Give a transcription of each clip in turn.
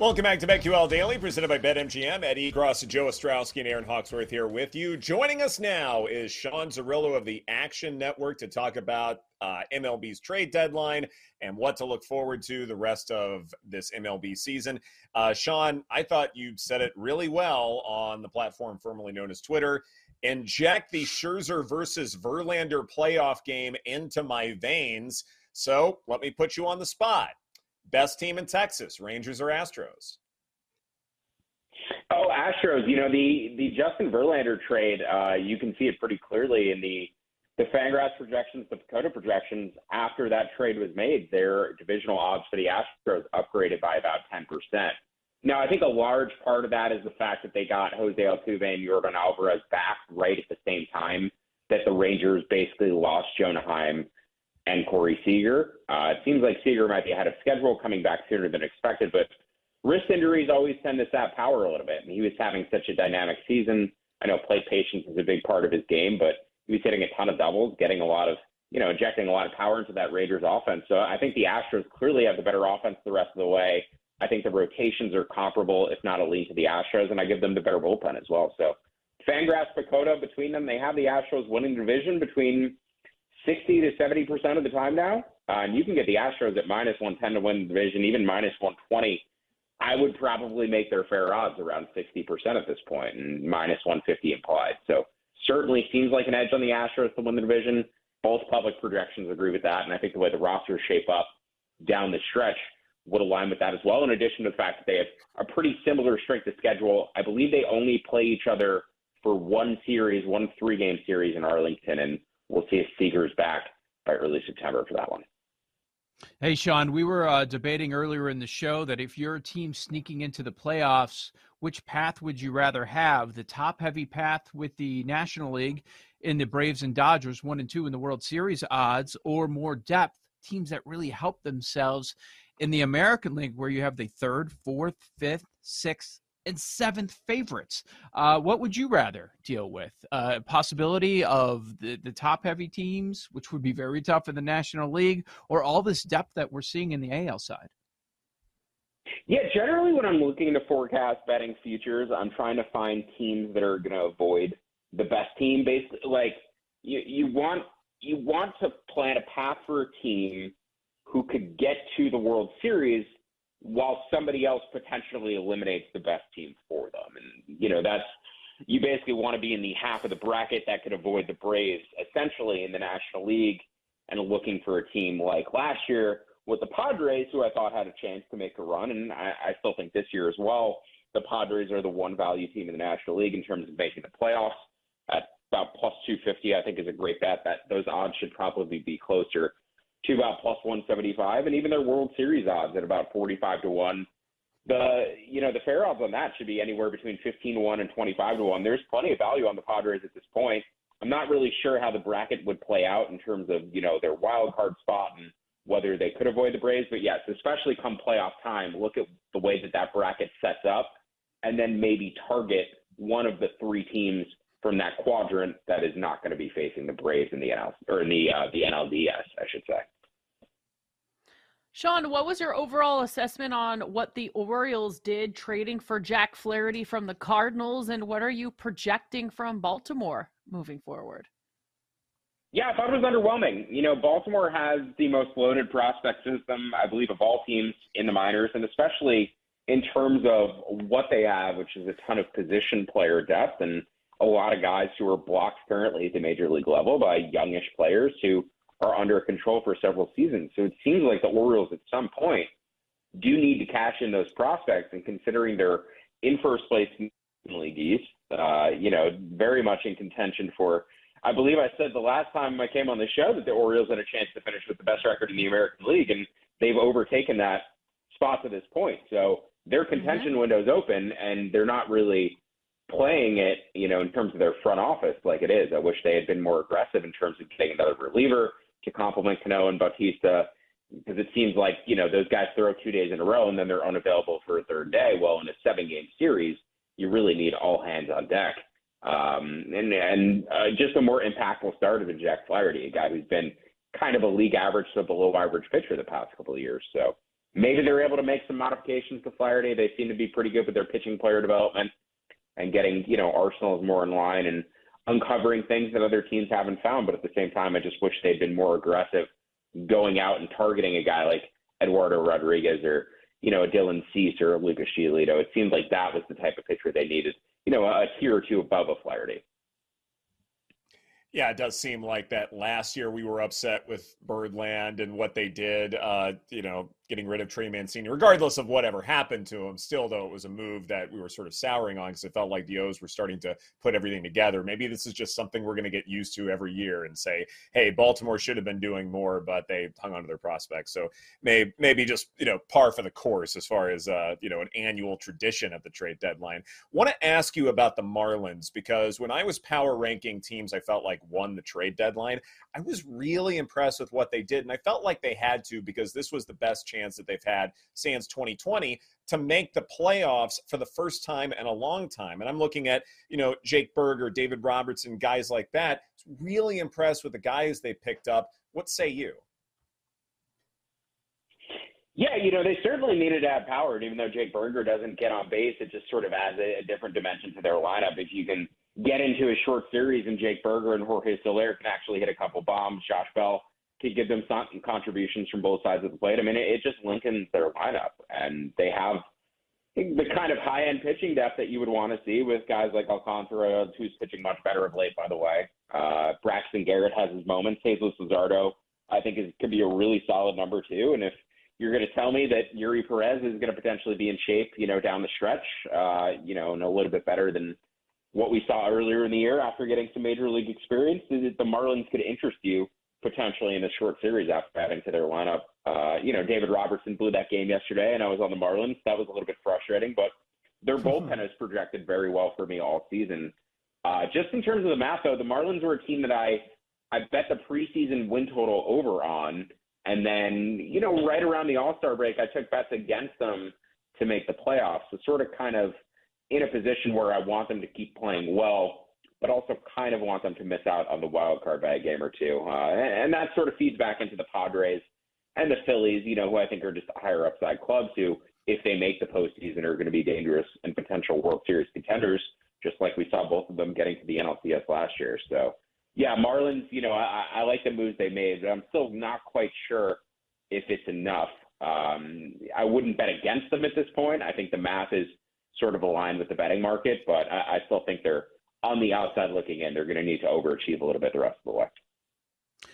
Welcome back to BetQL Daily, presented by BetMGM. Eddie Gross, Joe Ostrowski, and Aaron Hawksworth here with you. Joining us now is Sean Zerillo of the Action Network to talk about uh, MLB's trade deadline and what to look forward to the rest of this MLB season. Uh, Sean, I thought you said it really well on the platform formerly known as Twitter. Inject the Scherzer versus Verlander playoff game into my veins. So let me put you on the spot Best team in Texas, Rangers or Astros? Oh, Astros. You know the the Justin Verlander trade. Uh, you can see it pretty clearly in the the Fangraphs projections, the PECOTA projections. After that trade was made, their divisional odds for the Astros upgraded by about ten percent. Now, I think a large part of that is the fact that they got Jose Altuve and Yordan Alvarez back right at the same time that the Rangers basically lost Jonah Heim and Corey Seager. Uh, it seems like Seager might be ahead of schedule, coming back sooner than expected, but wrist injuries always tend to sap power a little bit. And he was having such a dynamic season. I know plate patience is a big part of his game, but he was hitting a ton of doubles, getting a lot of, you know, injecting a lot of power into that Rangers offense. So I think the Astros clearly have the better offense the rest of the way. I think the rotations are comparable, if not a lead to the Astros, and I give them the better bullpen as well. So Fangraphs, PECOTA, between them, they have the Astros winning division between 60 to 70 percent of the time now. Uh, and you can get the Astros at minus 110 to win the division, even minus 120. I would probably make their fair odds around 60 percent at this point, and minus 150 implied. So certainly seems like an edge on the Astros to win the division. Both public projections agree with that, and I think the way the rosters shape up down the stretch would align with that as well. In addition to the fact that they have a pretty similar strength of schedule, I believe they only play each other for one series, one three-game series in Arlington, and we'll see if Seager's back by early September for that one. Hey, Sean, we were uh, debating earlier in the show that if you're a team sneaking into the playoffs, which path would you rather have? The top heavy path with the National League in the Braves and Dodgers, one and two in the World Series odds, or more depth, teams that really help themselves in the American League, where you have the third, fourth, fifth, sixth, and seventh favorites. Uh, what would you rather deal with? Uh, possibility of the, the top heavy teams, which would be very tough in the National League, or all this depth that we're seeing in the AL side? Yeah, generally when I'm looking to forecast betting futures, I'm trying to find teams that are going to avoid the best team. Basically, like you, you want you want to plan a path for a team who could get to the World Series while somebody else potentially eliminates the best team for them. And, you know, that's, you basically want to be in the half of the bracket that could avoid the Braves essentially in the National League and looking for a team like last year with the Padres, who I thought had a chance to make a run. And I, I still think this year as well, the Padres are the one value team in the National League in terms of making the playoffs at about plus 250, I think is a great bet. That those odds should probably be closer to about plus 175, and even their World Series odds at about 45 to one. The you know the fair odds on that should be anywhere between 15 to one and 25 to one. There's plenty of value on the Padres at this point. I'm not really sure how the bracket would play out in terms of you know their wild card spot and whether they could avoid the Braves. But yes, especially come playoff time, look at the way that that bracket sets up, and then maybe target one of the three teams from that quadrant that is not going to be facing the Braves in the NL or in the uh, the NLDS, I should say. Sean, what was your overall assessment on what the Orioles did trading for Jack Flaherty from the Cardinals, and what are you projecting from Baltimore moving forward? Yeah, I thought it was underwhelming. You know, Baltimore has the most loaded prospect system, I believe, of all teams in the minors, and especially in terms of what they have, which is a ton of position player depth and a lot of guys who are blocked currently at the major league level by youngish players who are under control for several seasons. So it seems like the Orioles at some point do need to cash in those prospects and considering they're in first place in the league East, uh, you know, very much in contention for I believe I said the last time I came on the show that the Orioles had a chance to finish with the best record in the American League, and they've overtaken that spot to this point. So their contention mm-hmm. window's open, and they're not really playing it, you know, in terms of their front office like it is. I wish they had been more aggressive in terms of getting another reliever to complement Cano and Bautista because it seems like, you know, those guys throw two days in a row and then they're unavailable for a third day. Well, in a seven game series, you really need all hands on deck. Um, and and uh, just a more impactful starter than Jack Flaherty, a guy who's been kind of a league average to below average pitcher the past couple of years. So maybe they're able to make some modifications to Flaherty. They seem to be pretty good with their pitching player development and getting, you know, Arsenal's more in line and uncovering things that other teams haven't found. But at the same time, I just wish they'd been more aggressive going out and targeting a guy like Eduardo Rodriguez or, you know, a Dylan Cease or a Lucas Giolito. It seemed like that was the type of pitcher they needed, you know, a tier or two above a Flaherty. Yeah, it does seem like that last year we were upset with Birdland and what they did, uh, you know, getting rid of Trey Mancini, regardless of whatever happened to him. Still, though, it was a move that we were sort of souring on because it felt like the O's were starting to put everything together. Maybe this is just something we're going to get used to every year and say, hey, Baltimore should have been doing more, but they hung on to their prospects. So maybe, maybe just, you know, par for the course as far as, uh, you know, an annual tradition at the trade deadline. Want to ask you about the Marlins because when I was power ranking teams, I felt like won the trade deadline. I was really impressed with what they did. And I felt like they had to because this was the best chance chance that they've had since 2020 to make the playoffs for the first time in a long time. And I'm looking at, you know, Jake Burger, David Robertson, guys like that. Really impressed with the guys they picked up. What say you? Yeah, you know, they certainly needed to have power. And even though Jake Burger doesn't get on base, it just sort of adds a, a different dimension to their lineup. If you can get into a short series and Jake Burger and Jorge Soler can actually hit a couple bombs, Josh Bell to give them some contributions from both sides of the plate. I mean, it, it just lengthens their lineup, and they have the kind of high end pitching depth that you would want to see with guys like Alcantara, who's pitching much better of late, by the way. Uh, Braxton Garrett has his moments. Jesus Luzardo, I think, is, could be a really solid number two. And if you're going to tell me that Eury Perez is going to potentially be in shape, you know, down the stretch, uh, you know, and a little bit better than what we saw earlier in the year after getting some major league experience, the Marlins could interest you potentially in a short series after adding to their lineup. Uh, you know, David Robertson blew that game yesterday, and I was on the Marlins. That was a little bit frustrating, but their bullpen has projected very well for me all season. Uh, just in terms of the math, though, the Marlins were a team that I I bet the preseason win total over on, and then you know right around the All Star break, I took bets against them to make the playoffs. So sort of kind of in a position where I want them to keep playing well but also kind of want them to miss out on the wild card by a game or two. Uh, and, and that sort of feeds back into the Padres and the Phillies, you know, who I think are just higher upside clubs who, if they make the postseason, are going to be dangerous and potential World Series contenders, just like we saw both of them getting to the NLCS last year. So, yeah, Marlins, you know, I, I like the moves they made, but I'm still not quite sure if it's enough. Um, I wouldn't bet against them at this point. I think the math is sort of aligned with the betting market, but I, I still think they're on the outside looking in, they're going to need to overachieve a little bit the rest of the way.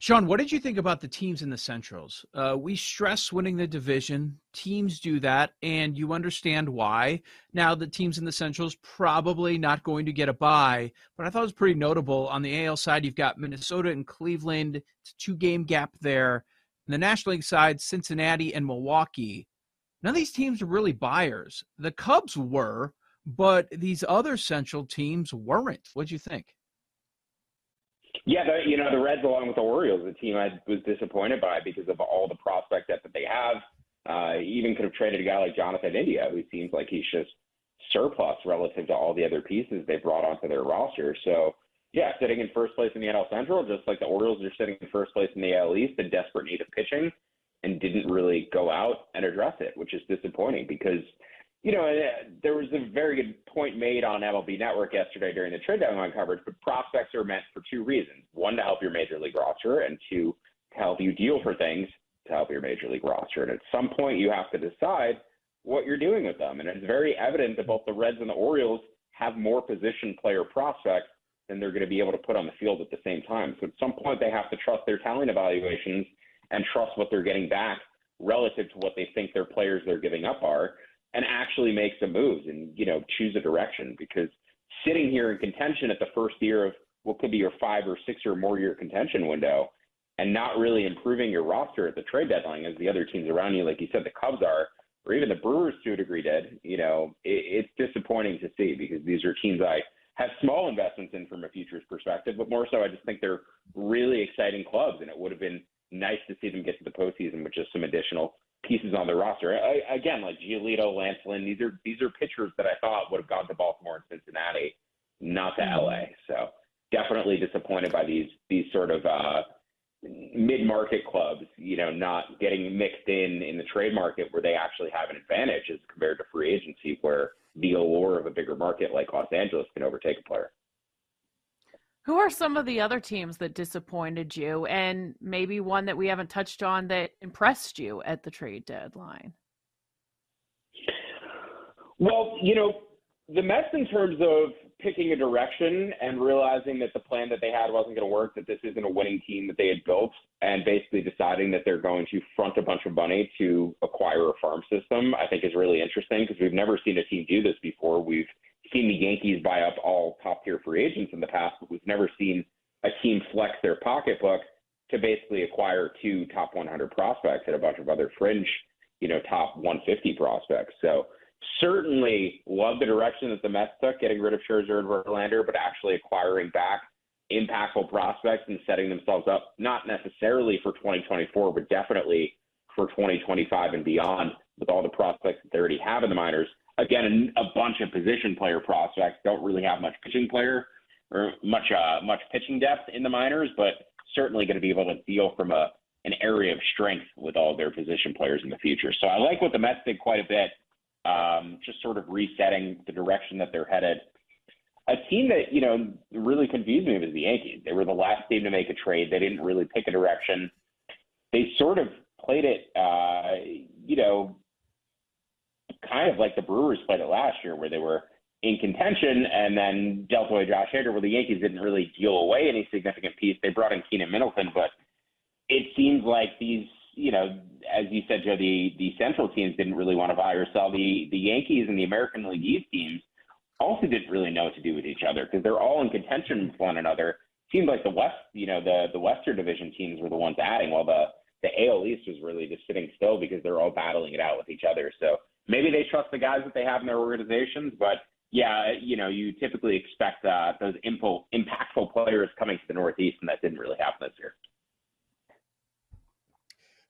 Sean, what did you think about the teams in the Centrals? Uh, we stress winning the division. Teams do that, and you understand why. Now, the teams in the Centrals probably not going to get a bye, but I thought it was pretty notable. On the AL side, you've got Minnesota and Cleveland. It's a two game gap there. On the National League side, Cincinnati and Milwaukee. None of these teams are really buyers. The Cubs were, but these other Central teams weren't. What'd you think? Yeah, you know the Reds, along with the Orioles, the team I was disappointed by because of all the prospect depth that they have. Uh, even could have traded a guy like Jonathan India, who seems like he's just surplus relative to all the other pieces they brought onto their roster. So, yeah, sitting in first place in the NL Central, just like the Orioles are sitting in first place in the AL East, in desperate need of pitching, and didn't really go out and address it, which is disappointing because – you know, uh, there was a very good point made on MLB Network yesterday during the trade deadline coverage, but prospects are meant for two reasons. One, to help your major league roster, and two, to help you deal for things to help your major league roster. And at some point, you have to decide what you're doing with them. And it's very evident that both the Reds and the Orioles have more position player prospects than they're going to be able to put on the field at the same time. So at some point, they have to trust their talent evaluations and trust what they're getting back relative to what they think their players they're giving up are and actually make some moves and you know choose a direction. Because sitting here in contention at the first year of what could be your five or six or more year contention window and not really improving your roster at the trade deadline as the other teams around you, like you said, the Cubs are, or even the Brewers to a degree did, you know, it, it's disappointing to see because these are teams I have small investments in from a futures perspective, but more so I just think they're really exciting clubs and it would have been nice to see them get to the postseason with just some additional pieces on their roster. I, again, like Giolito, Lance Lynn, these are these are pitchers that I thought would have gone to Baltimore and Cincinnati, not to mm-hmm. LA. So definitely disappointed by these these sort of uh, mid-market clubs, you know, not getting mixed in in the trade market where they actually have an advantage as compared to free agency where the allure of a bigger market like Los Angeles can overtake a player. Who are some of the other teams that disappointed you and maybe one that we haven't touched on that impressed you at the trade deadline? Well, you know, the Mets in terms of picking a direction and realizing that the plan that they had wasn't going to work, that this isn't a winning team that they had built, and basically deciding that they're going to front a bunch of money to acquire a farm system, I think is really interesting because we've never seen a team do this before. We've seen the Yankees buy up all top tier free agents in the past, but we've never seen a team flex their pocketbook to basically acquire two top 100 prospects and a bunch of other fringe, you know, top 150 prospects. So certainly love the direction that the Mets took, getting rid of Scherzer and Verlander, but actually acquiring back impactful prospects and setting themselves up not necessarily for 2024, but definitely for 2025 and beyond with all the prospects that they already have in the minors. Again, a bunch of position player prospects don't really have much pitching player or much uh, much pitching depth in the minors, but certainly going to be able to deal from a an area of strength with all their position players in the future. So I like what the Mets did quite a bit um, just sort of resetting the direction that they're headed. A team that, you know, really confused me was the Yankees. They were the last team to make a trade. They didn't really pick a direction. They sort of played it, uh, you know, kind of like the Brewers played it last year, where they were in contention and then dealt away Josh Hader, where the Yankees didn't really deal away any significant piece. They brought in Keynan Middleton, but it seems like these you know, as you said, Joe, the the Central teams didn't really want to buy or sell. The the Yankees and the American League East teams also didn't really know what to do with each other because they're all in contention with one another. Seemed like the West, you know, the the Western Division teams were the ones adding, while the the AL East was really just sitting still because they're all battling it out with each other. So maybe they trust the guys that they have in their organizations, but yeah, you know, you typically expect uh, those impo- impactful players coming to the Northeast, and that didn't really happen this year.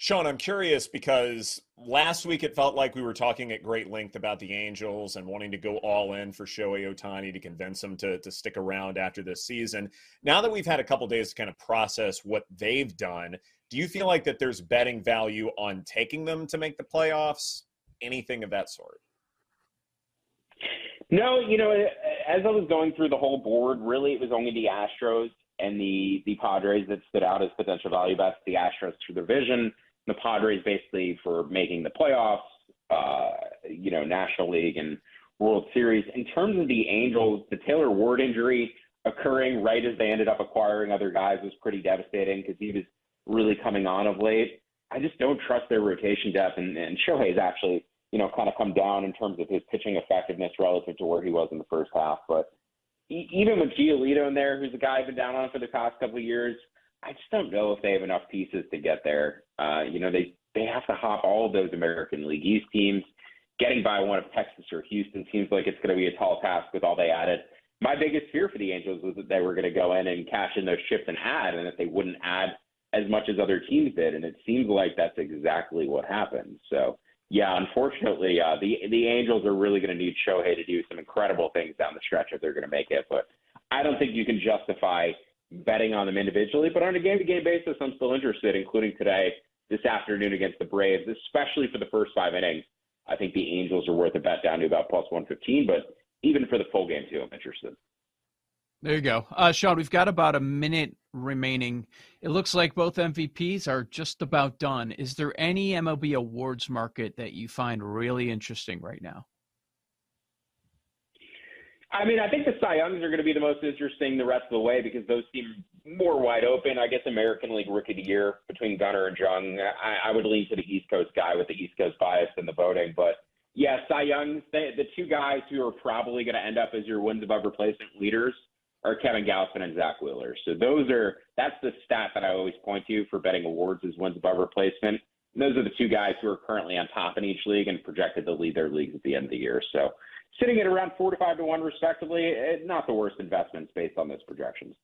Sean, I'm curious because last week it felt like we were talking at great length about the Angels and wanting to go all in for Shohei Ohtani to convince him to, to stick around after this season. Now that we've had a couple days to kind of process what they've done, do you feel like that there's betting value on taking them to make the playoffs? Anything of that sort? No, you know, as I was going through the whole board, really it was only the Astros and the the Padres that stood out as potential value bets. The Astros through their vision the Padres basically for making the playoffs, uh, you know, National League and World Series. In terms of the Angels, the Taylor Ward injury occurring right as they ended up acquiring other guys was pretty devastating because he was really coming on of late. I just don't trust their rotation depth, and, and Shohei's actually, you know, kind of come down in terms of his pitching effectiveness relative to where he was in the first half. But even with Giolito in there, who's a guy I've been down on for the past couple of years, I just don't know if they have enough pieces to get there. Uh, you know, they they have to hop all of those American League East teams. Getting by one of Texas or Houston seems like it's going to be a tall task with all they added. My biggest fear for the Angels was that they were going to go in and cash in those chips and add, and that they wouldn't add as much as other teams did. And it seems like that's exactly what happened. So, yeah, unfortunately, uh, the the Angels are really going to need Shohei to do some incredible things down the stretch if they're going to make it. But I don't think you can justify betting on them individually, but on a game to game basis, I'm still interested, including today, this afternoon against the Braves, especially for the first five innings. I think the Angels are worth a bet down to about plus 115, but even for the full game, too, I'm interested. There you go. Uh, Sean, we've got about a minute remaining. It looks like both MVPs are just about done. Is there any MLB awards market that you find really interesting right now? I mean, I think the Cy Youngs are going to be the most interesting the rest of the way because those seem more wide open. I guess American League Rookie of the Year between Gunnar and Jung. I, I would lean to the East Coast guy with the East Coast bias in the voting. But yeah, Cy Youngs, they, the two guys who are probably going to end up as your wins above replacement leaders are Kevin Gausman and Zack Wheeler. So those are that's the stat that I always point to for betting awards is wins above replacement. And those are the two guys who are currently on top in each league and projected to lead their leagues at the end of the year. So sitting at around four to five to one, respectively. Eh, not the worst investments based on those projections.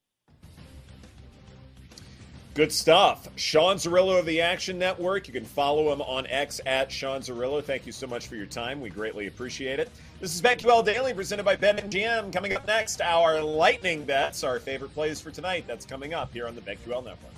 Good stuff. Sean Zerillo of the Action Network. You can follow him on X at Sean Zerillo. Thank you so much for your time. We greatly appreciate it. This is BetQL Daily presented by BetMGM. Coming up next, our lightning bets, our favorite plays for tonight. That's coming up here on the BetQL Network.